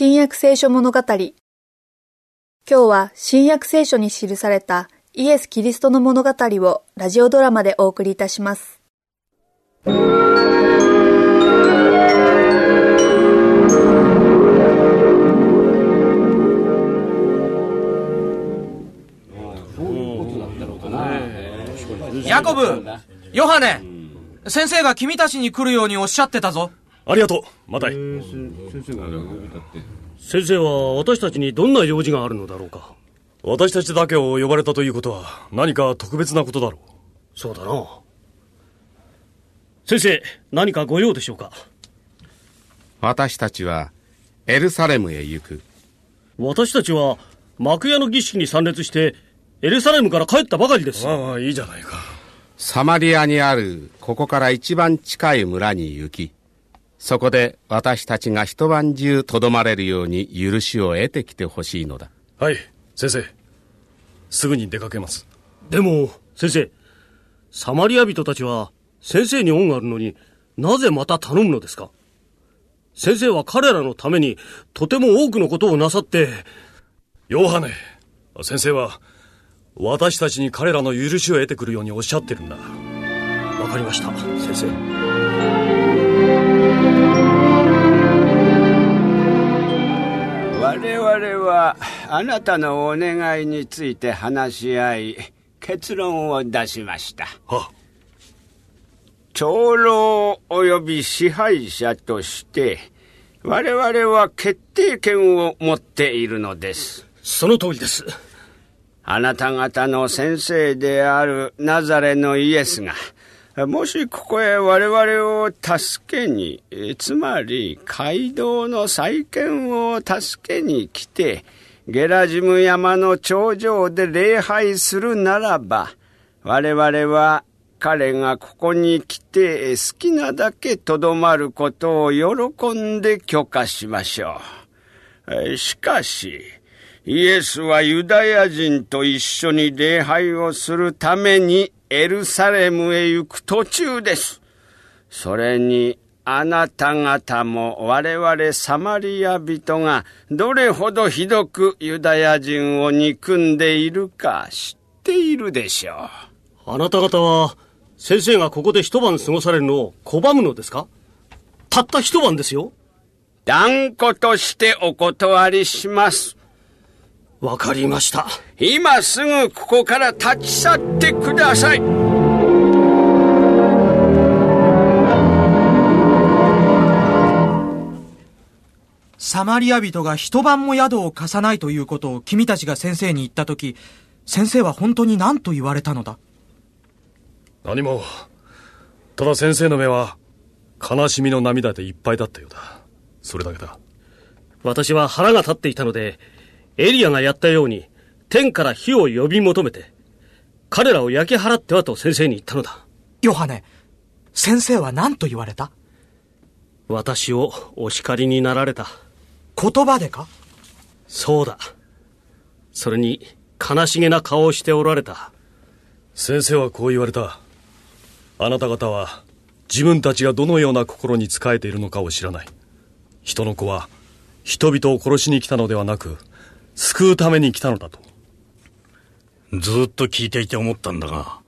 新約聖書物語今日は新約聖書に記されたイエス・キリストの物語をラジオドラマでお送りいたします。ヤコブヨハネ先生が君たちに来るようにおっしゃってたぞ。ありがとう、マタイ。先生は私たちにどんな用事があるのだろうか私たちだけを呼ばれたということは何か特別なことだろう。そうだな。先生、何かご用でしょうか私たちはエルサレムへ行く。私たちは幕屋の儀式に参列してエルサレムから帰ったばかりです。まあいいじゃないか。サマリアにあるここから一番近い村に行き、そこで私たちが一晩中とどまれるように許しを得てきてほしいのだ。はい、先生。すぐに出かけます。でも、先生、サマリア人たちは先生に恩があるのになぜまた頼むのですか？先生は彼らのためにとても多くのことをなさって、ヨハネ、先生は私たちに彼らの許しを得てくるようにおっしゃってるんだ。わかりました、先生。我々はあなたのお願いについて話し合い結論を出しました。は長老及び支配者として我々は決定権を持っているのです。その通りです。あなた方の先生であるナザレのイエスがもしここへ我々を助けに、つまり街道の再建を助けに来て、ゲラジム山の頂上で礼拝するならば、我々は彼がここに来て好きなだけとどまることを喜んで許可しましょう。しかし、イエスはユダヤ人と一緒に礼拝をするためにエルサレムへ行く途中です。それにあなた方も我々サマリア人がどれほどひどくユダヤ人を憎んでいるか知っているでしょう。あなた方は先生がここで一晩過ごされるのを拒むのですか？たった一晩ですよ。断固としてお断りします。わかりました。今すぐここから立ち去ってください。サマリア人が一晩も宿を貸さないということを君たちが先生に言ったとき、先生は本当に何と言われたのだ？何も。ただ先生の目は悲しみの涙でいっぱいだったようだ。それだけだ。私は腹が立っていたので、エリアがやったように天から火を呼び求めて、彼らを焼き払ってはと先生に言ったのだ。ヨハネ、先生は何と言われた？私をお叱りになられた。言葉でか？そうだ。それに悲しげな顔をしておられた。先生はこう言われた。あなた方は自分たちがどのような心に仕えているのかを知らない。人の子は人々を殺しに来たのではなく、救うために来たのだと。ずっと聞いていて思ったんだが、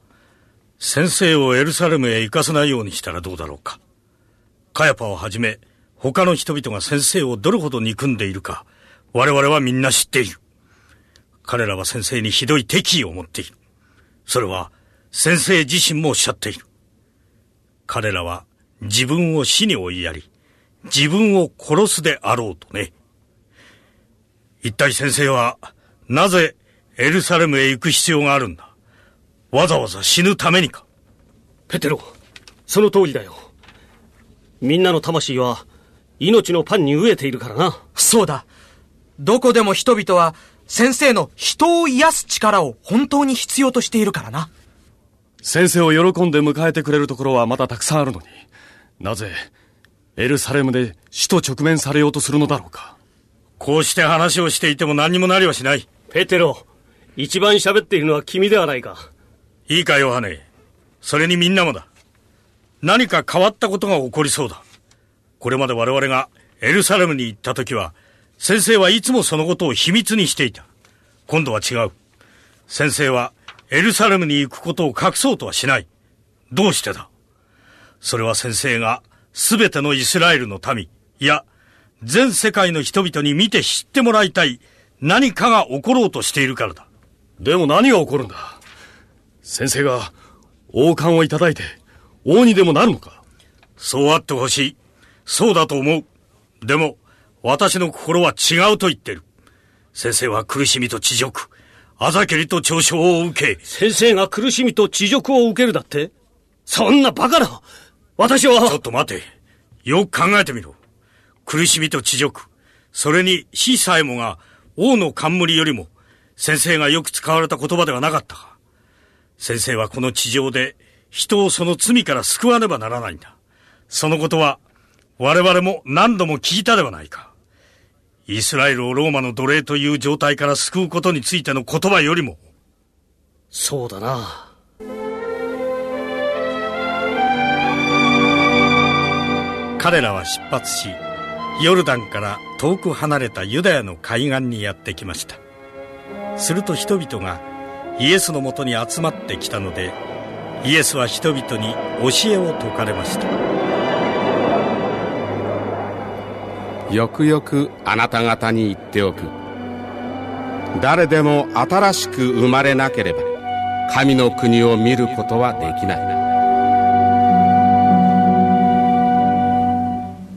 先生をエルサレムへ行かせないようにしたらどうだろうか。カヤパをはじめ、他の人々が先生をどれほど憎んでいるか、我々はみんな知っている。彼らは先生にひどい敵意を持っている。それは、先生自身もおっしゃっている。彼らは自分を死に追いやり、自分を殺すであろうとね。一体先生は、なぜエルサレムへ行く必要があるんだわざわざ死ぬためにかペテロ、その通りだよ。みんなの魂は命のパンに飢えているからな。そうだ。どこでも人々は先生の人を癒す力を本当に必要としているからな。先生を喜んで迎えてくれるところはまだたくさんあるのに、なぜエルサレムで死と直面されようとするのだろうか。こうして話をしていても何にもなりはしない。ペテロ、一番喋っているのは君ではないか。いいか、ヨハネ。それにみんなもだ。何か変わったことが起こりそうだ。これまで我々がエルサレムに行った時は、先生はいつもそのことを秘密にしていた。今度は違う。先生はエルサレムに行くことを隠そうとはしない。どうしてだ？それは先生が全てのイスラエルの民、いや、全世界の人々に見て知ってもらいたい何かが起ころうとしているからだ。でも何が起こるんだ？先生が王冠をいただいて王にでもなるのか？そうあってほしい。そうだと思う。でも、私の心は違うと言ってる。先生は苦しみと恥辱、あざけりと嘲笑を受け。先生が苦しみと恥辱を受けるだって？そんなバカな私は。ちょっと待て。よく考えてみろ。苦しみと恥辱、それに死さえもが王の冠よりも先生がよく使われた言葉ではなかったか。先生はこの地上で人をその罪から救わねばならないんだ。そのことは我々も何度も聞いたではないか。イスラエルをローマの奴隷という状態から救うことについての言葉よりも。そうだな。彼らは出発し、ヨルダンから遠く離れたユダヤの海岸にやってきました。すると人々がイエスのもとに集まってきたので、イエスは人々に教えを説かれました。よくよくあなた方に言っておく。誰でも新しく生まれなければ神の国を見ることはできない